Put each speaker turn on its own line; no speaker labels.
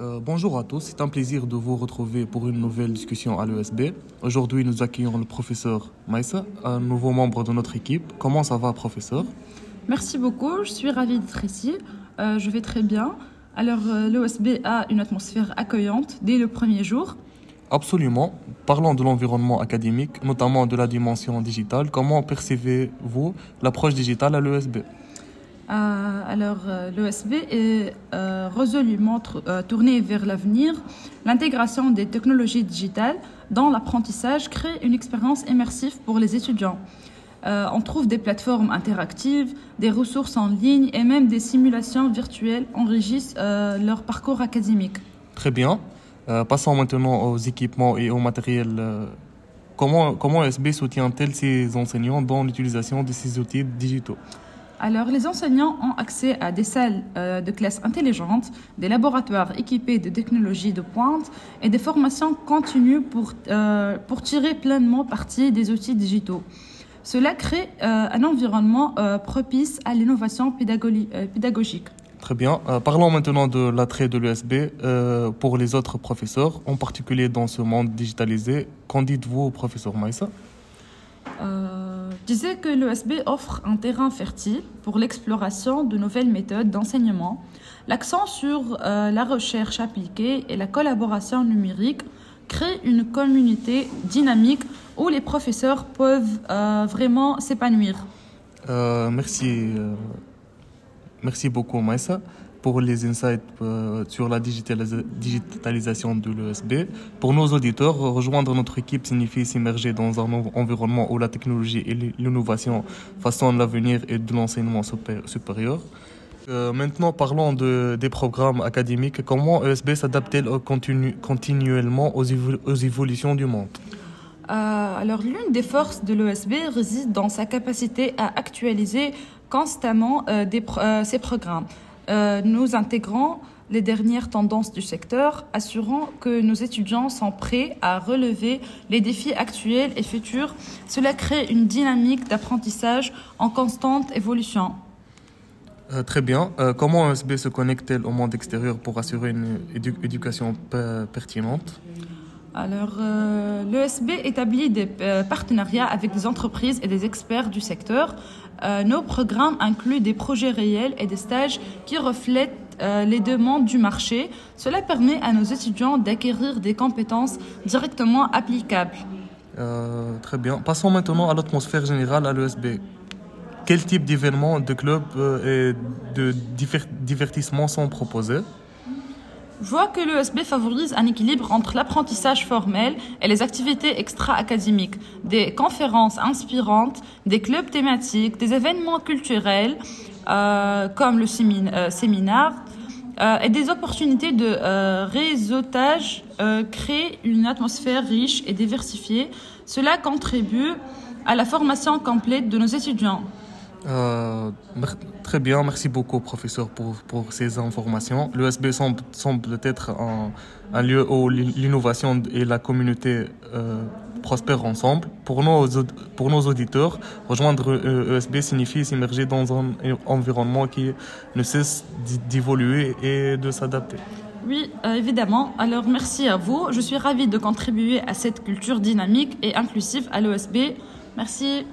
Euh, bonjour à tous, c'est un plaisir de vous retrouver pour une nouvelle discussion à l'ESB. Aujourd'hui, nous accueillons le professeur Maïssa, un nouveau membre de notre équipe. Comment ça va, professeur?
Merci beaucoup, je suis ravie d'être ici. Euh, je vais très bien. Alors, euh, l'ESB a une atmosphère accueillante dès le premier jour.
Absolument. Parlons de l'environnement académique, notamment de la dimension digitale. Comment percevez-vous l'approche digitale à l'ESB
alors, euh, l'ESB est euh, résolument tr- euh, tourné vers l'avenir. L'intégration des technologies digitales dans l'apprentissage crée une expérience immersive pour les étudiants. Euh, on trouve des plateformes interactives, des ressources en ligne et même des simulations virtuelles enrichissent euh, leur parcours académique.
Très bien. Euh, passons maintenant aux équipements et au matériel. Euh, comment, comment soutient-elle ses enseignants dans l'utilisation de ces outils digitaux?
Alors, les enseignants ont accès à des salles euh, de classe intelligentes, des laboratoires équipés de technologies de pointe et des formations continues pour, euh, pour tirer pleinement parti des outils digitaux. Cela crée euh, un environnement propice à l'innovation pédagogique.
Très bien. Parlons maintenant de l'attrait de l'ESB pour les autres professeurs, en particulier dans ce monde digitalisé. Qu'en dites-vous, professeur Maïssa?
Je disais que l'ESB offre un terrain fertile pour l'exploration de nouvelles méthodes d'enseignement. L'accent sur euh, la recherche appliquée et la collaboration numérique crée une communauté dynamique où les professeurs peuvent euh, vraiment s'épanouir.
Euh, Merci. merci beaucoup, Maïssa, pour les insights euh, sur la digitalisa- digitalisation de l'ESB. Pour nos auditeurs, rejoindre notre équipe signifie s'immerger dans un en- environnement où la technologie et l'innovation façonnent l'avenir et de l'enseignement supé- supérieur. Euh, maintenant, parlons de, des programmes académiques. Comment ESB s'adapte-t-elle continuellement aux, évo- aux évolutions du monde?
Euh, alors, l'une des forces de l'ESB réside dans sa capacité à actualiser constamment ses programmes. Euh, nous intégrons les dernières tendances du secteur, assurant que nos étudiants sont prêts à relever les défis actuels et futurs. Cela crée une dynamique d'apprentissage en constante évolution.
Euh, Très bien. Euh, comment ESB se connecte-t-elle au monde extérieur pour assurer une édu- éducation pe- pertinente?
Alors, euh, l'ESB établit des partenariats avec des entreprises et des experts du secteur. Euh, nos programmes incluent des projets réels et des stages qui reflètent euh, les demandes du marché. Cela permet à nos étudiants d'acquérir des compétences directement applicables.
Euh, Très bien. Passons maintenant à l'atmosphère générale à l'ESB. Quel type d'événements, de clubs et de diver- divertissements sont proposés?
Je vois que l'ESB favorise un équilibre entre l'apprentissage formel et les activités extra-académiques, des conférences inspirantes, des clubs thématiques, des événements culturels euh, comme le euh, séminaire euh, et des opportunités de réseautage créent une atmosphère riche et diversifiée. Cela contribue à la formation complète de nos étudiants.
Euh, Très bien, merci beaucoup, professeur, pour, pour ces informations. L'ESB semble, semble être un, lieu où l'in- l'innovation et la communauté euh, prospèrent ensemble. Pour nos, pour nos auditeurs, rejoindre ESB signifie s'immerger dans un environnement qui ne cesse d'évoluer et de s'adapter.
Oui, euh, évidemment. Alors merci à vous. Je suis ravie de contribuer à cette culture dynamique et inclusive à l'OSB. Merci.